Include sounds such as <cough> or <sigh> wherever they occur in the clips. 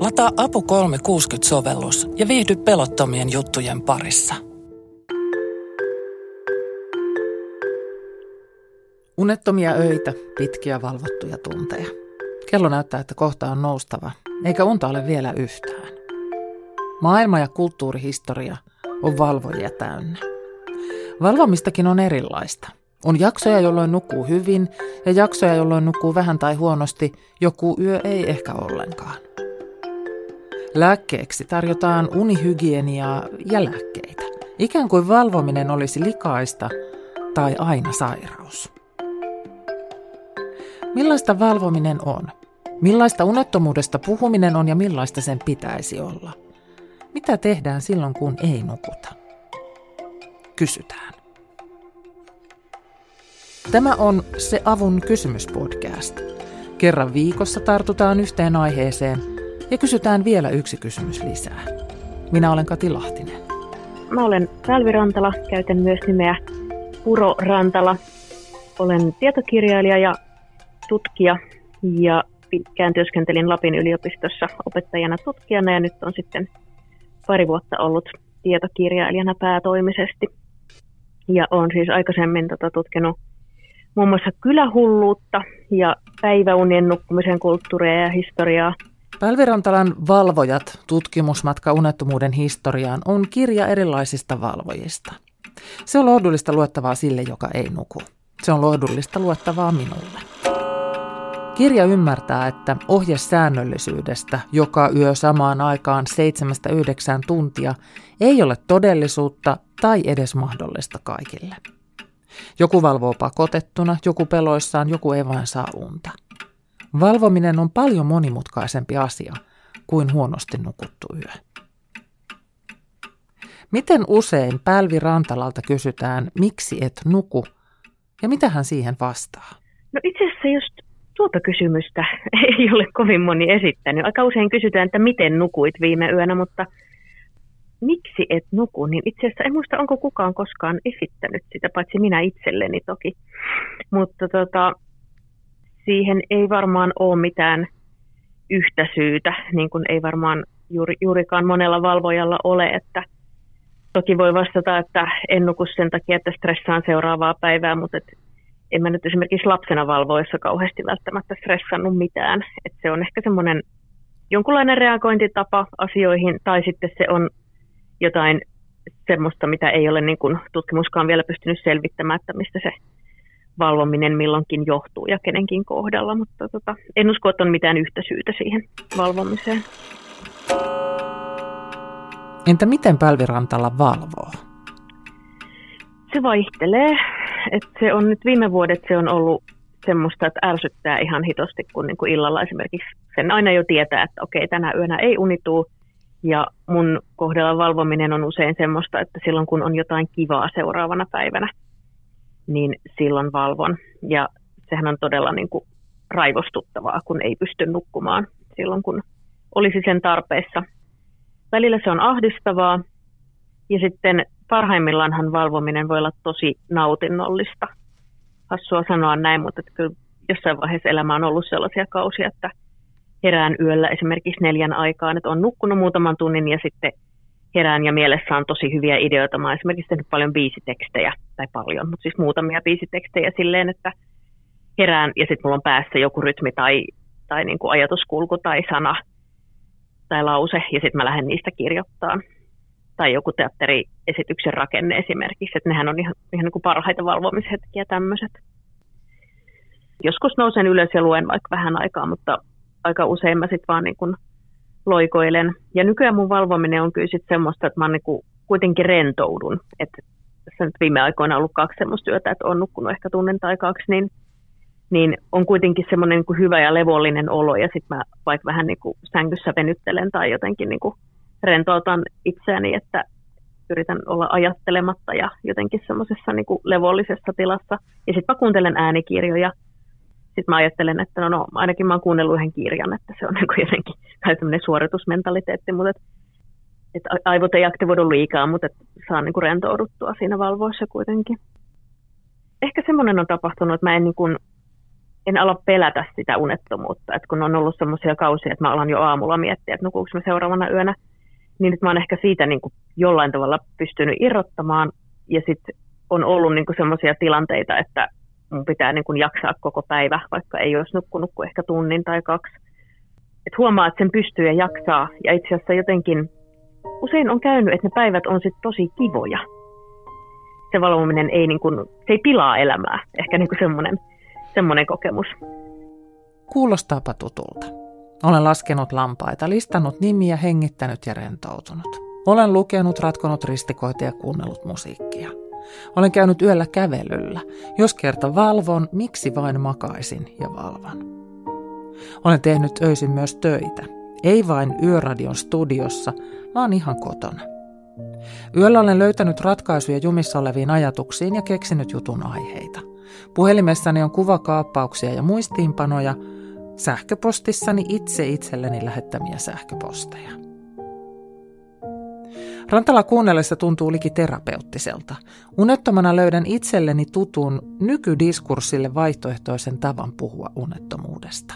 Lataa Apu 360-sovellus ja viihdy pelottomien juttujen parissa. Unettomia öitä, pitkiä valvottuja tunteja. Kello näyttää, että kohta on noustava, eikä unta ole vielä yhtään. Maailma ja kulttuurihistoria on valvojia täynnä. Valvomistakin on erilaista. On jaksoja, jolloin nukkuu hyvin, ja jaksoja, jolloin nukkuu vähän tai huonosti, joku yö ei ehkä ollenkaan. Lääkkeeksi tarjotaan unihygieniaa ja lääkkeitä. Ikään kuin valvominen olisi likaista tai aina sairaus. Millaista valvominen on? Millaista unettomuudesta puhuminen on ja millaista sen pitäisi olla? Mitä tehdään silloin, kun ei nukuta? Kysytään. Tämä on Se avun kysymyspodcast. Kerran viikossa tartutaan yhteen aiheeseen ja kysytään vielä yksi kysymys lisää. Minä olen Kati Lahtinen. Mä olen Salvi Rantala, käytän myös nimeä Puro Rantala. Olen tietokirjailija ja tutkija ja pitkään työskentelin Lapin yliopistossa opettajana tutkijana ja nyt on sitten pari vuotta ollut tietokirjailijana päätoimisesti. Ja olen siis aikaisemmin tota, tutkinut muun muassa kylähulluutta ja päiväunien nukkumisen kulttuuria ja historiaa. Pälvirantalan valvojat, tutkimusmatka unettomuuden historiaan, on kirja erilaisista valvojista. Se on lohdullista luettavaa sille, joka ei nuku. Se on lohdullista luettavaa minulle. Kirja ymmärtää, että ohje säännöllisyydestä joka yö samaan aikaan 7-9 tuntia ei ole todellisuutta tai edes mahdollista kaikille. Joku valvoo pakotettuna, joku peloissaan, joku ei vain saa unta. Valvominen on paljon monimutkaisempi asia kuin huonosti nukuttu yö. Miten usein Pälvi Rantalalta kysytään, miksi et nuku, ja mitä hän siihen vastaa? No itse asiassa just tuota kysymystä <laughs> ei ole kovin moni esittänyt. Aika usein kysytään, että miten nukuit viime yönä, mutta – miksi et nuku, niin itse asiassa en muista, onko kukaan koskaan esittänyt sitä, paitsi minä itselleni toki. Mutta tota, siihen ei varmaan ole mitään yhtä syytä, niin kuin ei varmaan juuri, juurikaan monella valvojalla ole, että toki voi vastata, että en nuku sen takia, että stressaan seuraavaa päivää, mutta et en mä nyt esimerkiksi lapsena valvoissa kauheasti välttämättä stressannut mitään. Et se on ehkä semmoinen jonkunlainen reagointitapa asioihin, tai sitten se on jotain semmoista, mitä ei ole niin kuin tutkimuskaan vielä pystynyt selvittämään, että mistä se valvominen milloinkin johtuu ja kenenkin kohdalla, mutta tota, en usko, että on mitään yhtä syytä siihen valvomiseen. Entä miten pälvirantalla valvoo? Se vaihtelee. Et se on nyt viime vuodet se on ollut semmoista, että ärsyttää ihan hitosti, kun niin kuin illalla esimerkiksi sen aina jo tietää, että okei, tänä yönä ei unituu, ja mun kohdalla valvominen on usein semmoista, että silloin kun on jotain kivaa seuraavana päivänä, niin silloin valvon. Ja sehän on todella niin kuin raivostuttavaa, kun ei pysty nukkumaan silloin, kun olisi sen tarpeessa. Välillä se on ahdistavaa ja sitten parhaimmillaanhan valvominen voi olla tosi nautinnollista. Hassua sanoa näin, mutta kyllä jossain vaiheessa elämä on ollut sellaisia kausia, että herään yöllä esimerkiksi neljän aikaan, että on nukkunut muutaman tunnin ja sitten herään ja mielessä on tosi hyviä ideoita. Mä oon esimerkiksi tehnyt paljon biisitekstejä, tai paljon, mutta siis muutamia biisitekstejä silleen, että herään ja sitten mulla on päässä joku rytmi tai, tai niin kuin ajatuskulku tai sana tai lause ja sitten mä lähden niistä kirjoittamaan. Tai joku teatteriesityksen rakenne esimerkiksi, että nehän on ihan, ihan niin kuin parhaita valvomishetkiä tämmöiset. Joskus nousen ylös ja luen vaikka vähän aikaa, mutta aika usein mä sitten vaan niin kuin loikoilen. Ja nykyään mun valvominen on kyllä sitten semmoista, että mä niin kuin kuitenkin rentoudun. Että tässä nyt viime aikoina on ollut kaksi semmoista työtä, että on nukkunut ehkä tunnen tai kaksi, niin, niin on kuitenkin semmoinen niin kuin hyvä ja levollinen olo. Ja sitten mä vaikka vähän niin kuin sängyssä venyttelen tai jotenkin niin kuin rentoutan itseäni, että yritän olla ajattelematta ja jotenkin semmoisessa niin levollisessa tilassa. Ja sitten mä kuuntelen äänikirjoja sitten mä ajattelen, että no, no ainakin mä oon kuunnellut yhden kirjan, että se on <laughs> niin jotenkin kai tämmöinen suoritusmentaliteetti, mutta että et aivot ei aktivoidu liikaa, mutta et saa niin kuin rentouduttua siinä valvoissa kuitenkin. Ehkä semmoinen on tapahtunut, että mä en niin kuin en ala pelätä sitä unettomuutta. Et kun on ollut sellaisia kausia, että mä alan jo aamulla miettiä, että nukuuko mä seuraavana yönä, niin nyt mä oon ehkä siitä niin kuin jollain tavalla pystynyt irrottamaan. Ja sitten on ollut niin sellaisia tilanteita, että mun pitää niin kuin jaksaa koko päivä, vaikka ei olisi nukkunut kuin ehkä tunnin tai kaksi. Et huomaa, että sen pystyy ja jaksaa. Ja itse asiassa jotenkin usein on käynyt, että ne päivät on sitten tosi kivoja. Se valvominen ei, niin kuin, se ei pilaa elämää. Ehkä niin semmoinen semmoinen kokemus. Kuulostaapa tutulta. Olen laskenut lampaita, listannut nimiä, hengittänyt ja rentoutunut. Olen lukenut, ratkonut ristikoita ja kuunnellut musiikkia. Olen käynyt yöllä kävelyllä. Jos kerta valvon, miksi vain makaisin ja valvan? Olen tehnyt öisin myös töitä. Ei vain Yöradion studiossa, vaan ihan kotona. Yöllä olen löytänyt ratkaisuja jumissa oleviin ajatuksiin ja keksinyt jutun aiheita. Puhelimessani on kuvakaappauksia ja muistiinpanoja, sähköpostissani itse itselleni lähettämiä sähköposteja. Rantala kuunnellessa tuntuu liki terapeuttiselta. Unettomana löydän itselleni tutun nykydiskurssille vaihtoehtoisen tavan puhua unettomuudesta.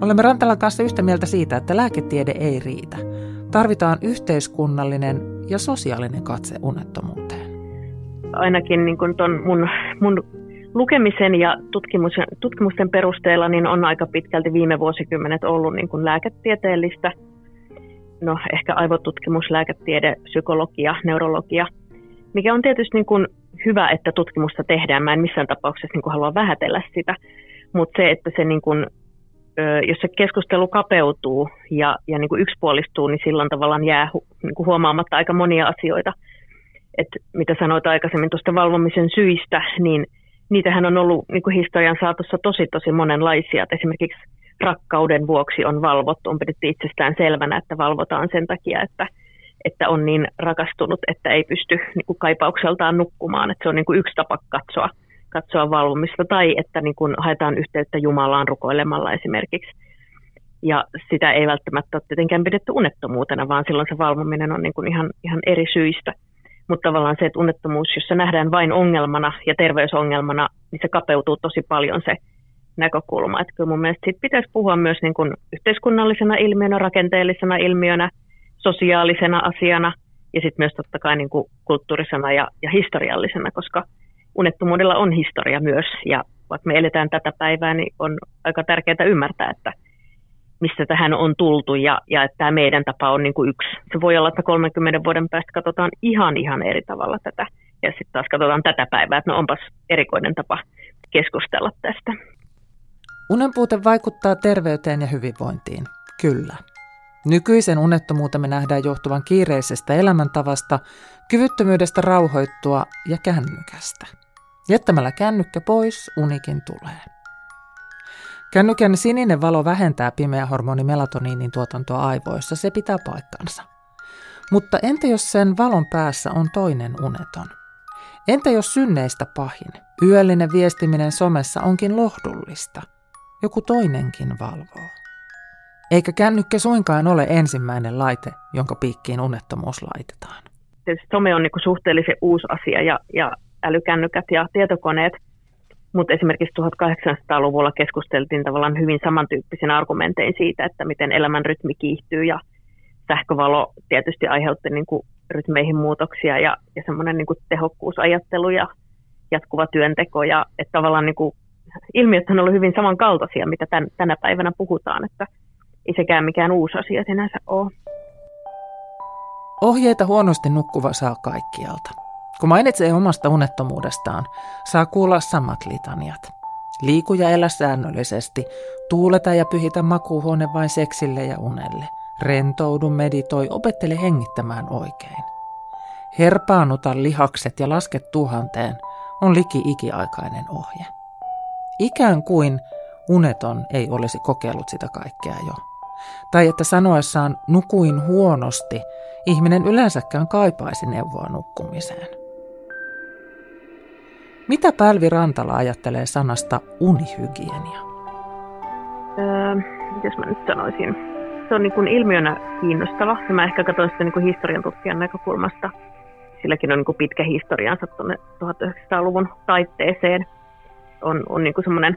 Olemme Rantalan kanssa yhtä mieltä siitä, että lääketiede ei riitä. Tarvitaan yhteiskunnallinen ja sosiaalinen katse unettomuuteen. Ainakin niin kuin ton mun, mun lukemisen ja tutkimus, tutkimusten perusteella niin on aika pitkälti viime vuosikymmenet ollut niin kuin lääketieteellistä – no ehkä aivotutkimus, lääketiede, psykologia, neurologia, mikä on tietysti niin kuin hyvä, että tutkimusta tehdään. Mä en missään tapauksessa niin kuin halua vähätellä sitä, mutta se, että se niin kuin, jos se keskustelu kapeutuu ja, ja niin kuin yksipuolistuu, niin silloin tavallaan jää niin kuin huomaamatta aika monia asioita. Et mitä sanoit aikaisemmin tuosta valvomisen syistä, niin niitähän on ollut niin kuin historian saatossa tosi tosi monenlaisia. Et esimerkiksi rakkauden vuoksi on valvottu, on pidetty itsestään selvänä, että valvotaan sen takia, että, että on niin rakastunut, että ei pysty niin kuin kaipaukseltaan nukkumaan. Että se on niin kuin yksi tapa katsoa, katsoa valvomista, tai että niin kuin haetaan yhteyttä Jumalaan rukoilemalla esimerkiksi. Ja sitä ei välttämättä ole tietenkään pidetty unettomuutena, vaan silloin se valvominen on niin kuin ihan, ihan eri syistä. Mutta tavallaan se, että unettomuus, jossa nähdään vain ongelmana ja terveysongelmana, niin se kapeutuu tosi paljon se näkökulma. Että kyllä mun mielestä sit pitäisi puhua myös niin kuin yhteiskunnallisena ilmiönä, rakenteellisena ilmiönä, sosiaalisena asiana ja sitten myös totta kai niin kuin kulttuurisena ja, ja historiallisena, koska unettomuudella on historia myös ja vaikka me eletään tätä päivää, niin on aika tärkeää ymmärtää, että mistä tähän on tultu ja, ja että tämä meidän tapa on niin kuin yksi. Se voi olla, että 30 vuoden päästä katsotaan ihan ihan eri tavalla tätä ja sitten taas katsotaan tätä päivää, että no onpas erikoinen tapa keskustella tästä. Unenpuute vaikuttaa terveyteen ja hyvinvointiin, kyllä. Nykyisen unettomuutemme nähdään johtuvan kiireisestä elämäntavasta, kyvyttömyydestä rauhoittua ja kännykästä. Jättämällä kännykkä pois, unikin tulee. Kännykän sininen valo vähentää pimeä hormoni melatoniinin tuotantoa aivoissa, se pitää paikkansa. Mutta entä jos sen valon päässä on toinen uneton? Entä jos synneistä pahin? Yöllinen viestiminen somessa onkin lohdullista – joku toinenkin valvoo. Eikä kännykkä suinkaan ole ensimmäinen laite, jonka piikkiin unettomuus laitetaan. Some on niin suhteellisen uusi asia ja, ja älykännykät ja tietokoneet, mutta esimerkiksi 1800-luvulla keskusteltiin tavallaan hyvin samantyyppisen argumentein siitä, että miten elämän rytmi kiihtyy ja sähkövalo tietysti aiheutti niin kuin rytmeihin muutoksia ja, ja semmoinen niin tehokkuusajattelu ja jatkuva työnteko ja että tavallaan niin kuin ilmiöt on ollut hyvin samankaltaisia, mitä tän, tänä päivänä puhutaan, että ei sekään mikään uusi asia sinänsä ole. Ohjeita huonosti nukkuva saa kaikkialta. Kun mainitsee omasta unettomuudestaan, saa kuulla samat litaniat. Liiku ja elä säännöllisesti, tuuleta ja pyhitä makuuhuone vain seksille ja unelle. Rentoudu, meditoi, opettele hengittämään oikein. Herpaanuta lihakset ja laske tuhanteen on liki ikiaikainen ohje. Ikään kuin uneton ei olisi kokeillut sitä kaikkea jo. Tai että sanoessaan nukuin huonosti, ihminen yleensäkään kaipaisi neuvoa nukkumiseen. Mitä Pälvi Rantala ajattelee sanasta unihygienia? Öö, jos mä nyt sanoisin? Se on niin kuin ilmiönä kiinnostava. Ja mä ehkä katsoin sitä niin kuin historian tutkijan näkökulmasta. Silläkin on niin kuin pitkä historiansa tuonne 1900-luvun taitteeseen – on, on niin semmoinen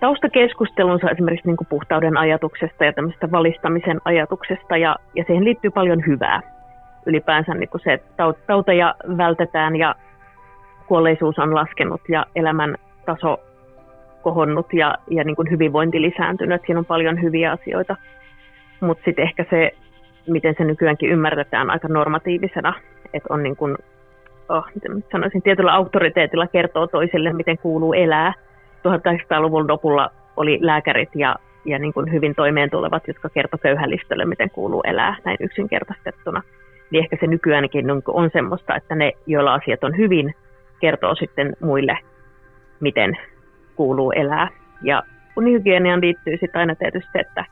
taustakeskustelunsa esimerkiksi niin kuin puhtauden ajatuksesta ja tämmöistä valistamisen ajatuksesta, ja, ja siihen liittyy paljon hyvää. Ylipäänsä niin kuin se, että tauteja vältetään ja kuolleisuus on laskenut ja elämän taso kohonnut ja, ja niin kuin hyvinvointi lisääntynyt. Siinä on paljon hyviä asioita, mutta sitten ehkä se, miten se nykyäänkin ymmärretään aika normatiivisena, että on niin kuin, oh, sanoisin, tietyllä auktoriteetilla kertoo toiselle, miten kuuluu elää. 1800-luvun lopulla oli lääkärit ja, ja niin kuin hyvin toimeen tulevat, jotka kertoi köyhälistölle, miten kuuluu elää näin yksinkertaistettuna. Niin ehkä se nykyäänkin on semmoista, että ne, joilla asiat on hyvin, kertoo sitten muille, miten kuuluu elää. Ja unihygieniaan liittyy sitten aina tietysti, että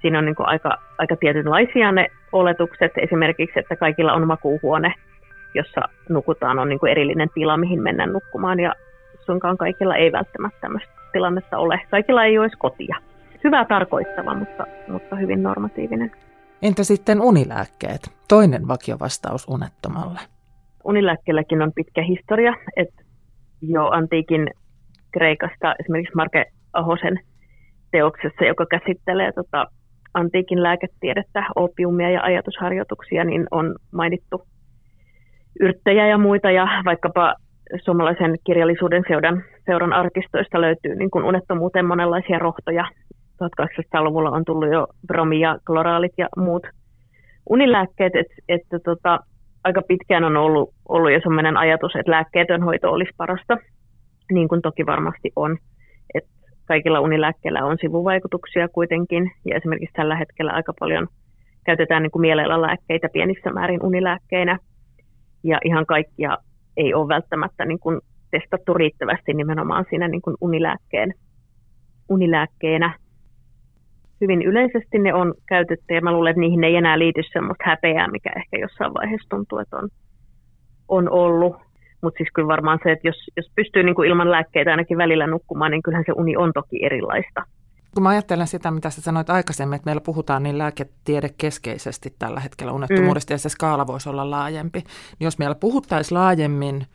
siinä on niin aika, aika tietynlaisia ne oletukset. Esimerkiksi, että kaikilla on makuuhuone, jossa nukutaan, on niin kuin erillinen tila, mihin mennään nukkumaan. Ja sunkaan kaikilla ei välttämättä tämmöistä tilannetta ole. Kaikilla ei ole edes kotia. Hyvää tarkoittava, mutta, mutta hyvin normatiivinen. Entä sitten unilääkkeet? Toinen vakiovastaus unettomalle. Unilääkkeelläkin on pitkä historia, että jo antiikin Kreikasta esimerkiksi Marke Ahosen teoksessa, joka käsittelee tota, antiikin lääketiedettä, opiumia ja ajatusharjoituksia, niin on mainittu yrttejä ja muita, ja vaikkapa suomalaisen kirjallisuuden seuran, seuran arkistoista löytyy niin kuin unettomuuteen monenlaisia rohtoja. 1800-luvulla on tullut jo bromi ja kloraalit ja muut unilääkkeet, että et, tota, aika pitkään on ollut, ollut jo sellainen ajatus, että lääkkeetön hoito olisi parasta, niin kuin toki varmasti on. Et kaikilla unilääkkeillä on sivuvaikutuksia kuitenkin, ja esimerkiksi tällä hetkellä aika paljon käytetään niin kuin mielellä lääkkeitä pienissä määrin unilääkkeinä, ja ihan kaikkia ei ole välttämättä niin kuin testattu riittävästi nimenomaan siinä niin kuin unilääkkeen, unilääkkeenä. Hyvin yleisesti ne on käytetty ja mä luulen, että niihin ei enää liity semmoista häpeää, mikä ehkä jossain vaiheessa tuntuu, että on, on ollut. Mutta siis kyllä varmaan se, että jos, jos pystyy niin kuin ilman lääkkeitä ainakin välillä nukkumaan, niin kyllähän se uni on toki erilaista. Kun mä ajattelen sitä, mitä sä sanoit aikaisemmin, että meillä puhutaan niin lääketiedekeskeisesti tällä hetkellä unettomuudesta mm. ja se skaala voisi olla laajempi. Niin jos meillä puhuttaisiin laajemmin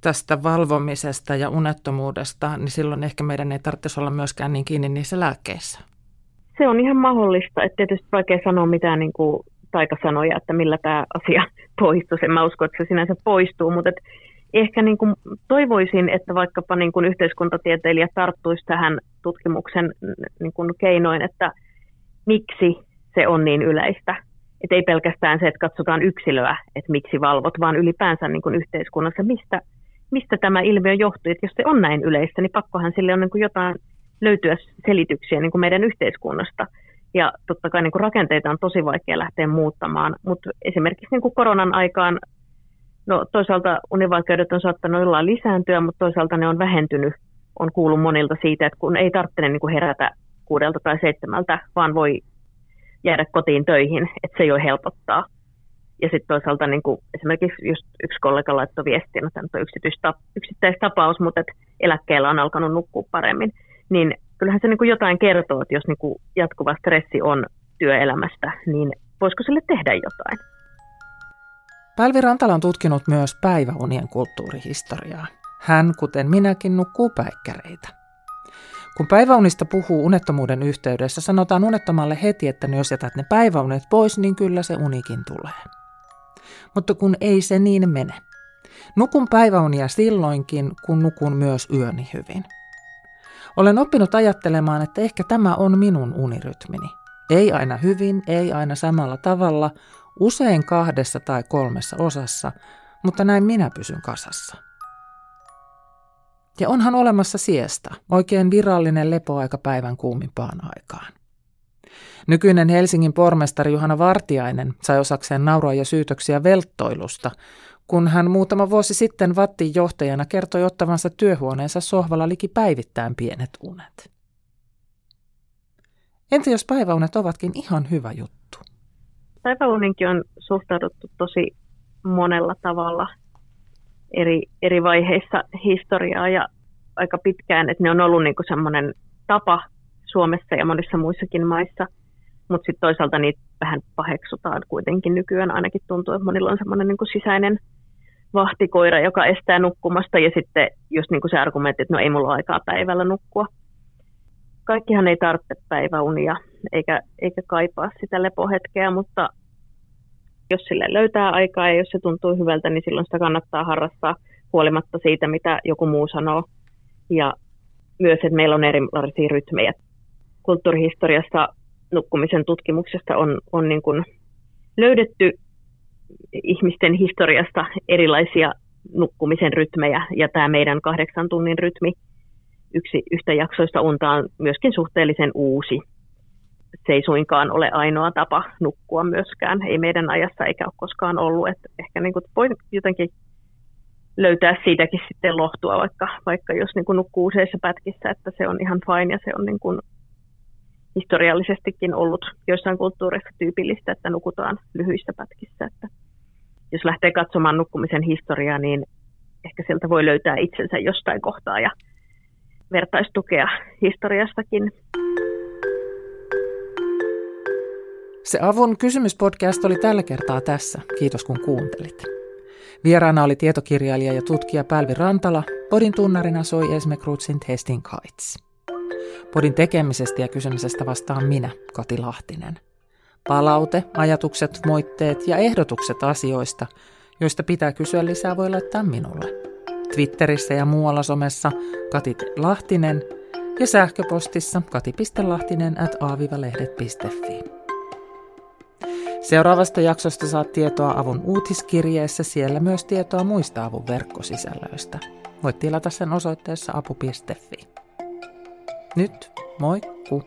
tästä valvomisesta ja unettomuudesta, niin silloin ehkä meidän ei tarvitsisi olla myöskään niin kiinni niissä lääkkeissä. Se on ihan mahdollista, että tietysti vaikea sanoa mitään niin kuin taikasanoja, että millä tämä asia <laughs> poistuu. En mä usko, että se sinänsä poistuu, mutta et ehkä niin kuin toivoisin, että vaikkapa niin kuin yhteiskuntatieteilijä tarttuisi tähän tutkimuksen niin kuin keinoin, että miksi se on niin yleistä. Että ei pelkästään se, että katsotaan yksilöä, että miksi valvot, vaan ylipäänsä niin kuin yhteiskunnassa, mistä, mistä tämä ilmiö johtuu. Että jos se on näin yleistä, niin pakkohan sille on niin kuin jotain löytyä selityksiä niin kuin meidän yhteiskunnasta. Ja totta kai niin kuin rakenteita on tosi vaikea lähteä muuttamaan, mutta esimerkiksi niin kuin koronan aikaan No toisaalta univaikeudet on saattanut jollain lisääntyä, mutta toisaalta ne on vähentynyt. On kuullut monilta siitä, että kun ei tarvitse niin kuin herätä kuudelta tai seitsemältä, vaan voi jäädä kotiin töihin, että se jo helpottaa. Ja sitten toisaalta niin kuin esimerkiksi just yksi kollega laittoi että tämä on yksittäistapaus, mutta että eläkkeellä on alkanut nukkua paremmin. Niin kyllähän se niin kuin jotain kertoo, että jos niin kuin jatkuva stressi on työelämästä, niin voisiko sille tehdä jotain? Päivi Rantala on tutkinut myös päiväunien kulttuurihistoriaa. Hän, kuten minäkin, nukkuu päikkäreitä. Kun päiväunista puhuu unettomuuden yhteydessä, sanotaan unettomalle heti, että jos jätät ne päiväunet pois, niin kyllä se unikin tulee. Mutta kun ei se niin mene. Nukun päiväunia silloinkin, kun nukun myös yöni hyvin. Olen oppinut ajattelemaan, että ehkä tämä on minun unirytmini. Ei aina hyvin, ei aina samalla tavalla, usein kahdessa tai kolmessa osassa, mutta näin minä pysyn kasassa. Ja onhan olemassa siesta, oikein virallinen lepoaika päivän kuumimpaan aikaan. Nykyinen Helsingin pormestari Juhana Vartiainen sai osakseen nauroa ja syytöksiä velttoilusta, kun hän muutama vuosi sitten Vattin johtajana kertoi ottavansa työhuoneensa sohvalla liki päivittäin pienet unet. Entä jos päiväunet ovatkin ihan hyvä juttu? Päiväuninkin on suhtauduttu tosi monella tavalla eri, eri vaiheissa historiaa ja aika pitkään, että ne on ollut niin semmoinen tapa Suomessa ja monissa muissakin maissa, mutta sitten toisaalta niitä vähän paheksutaan kuitenkin nykyään. Ainakin tuntuu, että monilla on semmoinen niin sisäinen vahtikoira, joka estää nukkumasta ja sitten just niin kuin se argumentti, että no ei mulla ole aikaa päivällä nukkua. Kaikkihan ei tarvitse päiväunia eikä, eikä kaipaa sitä lepohetkeä, mutta jos sille löytää aikaa ja jos se tuntuu hyvältä, niin silloin sitä kannattaa harrastaa huolimatta siitä, mitä joku muu sanoo. Ja myös, että meillä on erilaisia rytmejä. Kulttuurihistoriassa nukkumisen tutkimuksesta on, on niin kuin löydetty ihmisten historiasta erilaisia nukkumisen rytmejä, ja tämä meidän kahdeksan tunnin rytmi, yksi yhtä jaksoista unta on myöskin suhteellisen uusi. Se ei suinkaan ole ainoa tapa nukkua myöskään, ei meidän ajassa eikä ole koskaan ollut, että ehkä niin kuin voi jotenkin löytää siitäkin sitten lohtua, vaikka, vaikka jos niin kuin nukkuu useissa pätkissä, että se on ihan fine ja se on niin kuin historiallisestikin ollut joissain kulttuureissa tyypillistä, että nukutaan lyhyissä pätkissä. Että jos lähtee katsomaan nukkumisen historiaa, niin ehkä sieltä voi löytää itsensä jostain kohtaa ja vertaistukea historiastakin. Se Avun kysymyspodcast oli tällä kertaa tässä. Kiitos kun kuuntelit. Vieraana oli tietokirjailija ja tutkija Pälvi Rantala. Podin tunnarina soi Esme Krutsin Testing Heights. Podin tekemisestä ja kysymisestä vastaan minä, Kati Lahtinen. Palaute, ajatukset, moitteet ja ehdotukset asioista, joista pitää kysyä lisää, voi laittaa minulle. Twitterissä ja muualla somessa Kati Lahtinen ja sähköpostissa kati.lahtinen at aavivalehdet.fi. Seuraavasta jaksosta saat tietoa avun uutiskirjeessä, siellä myös tietoa muista avun verkkosisällöistä. Voit tilata sen osoitteessa apu.fi. Nyt, moikku!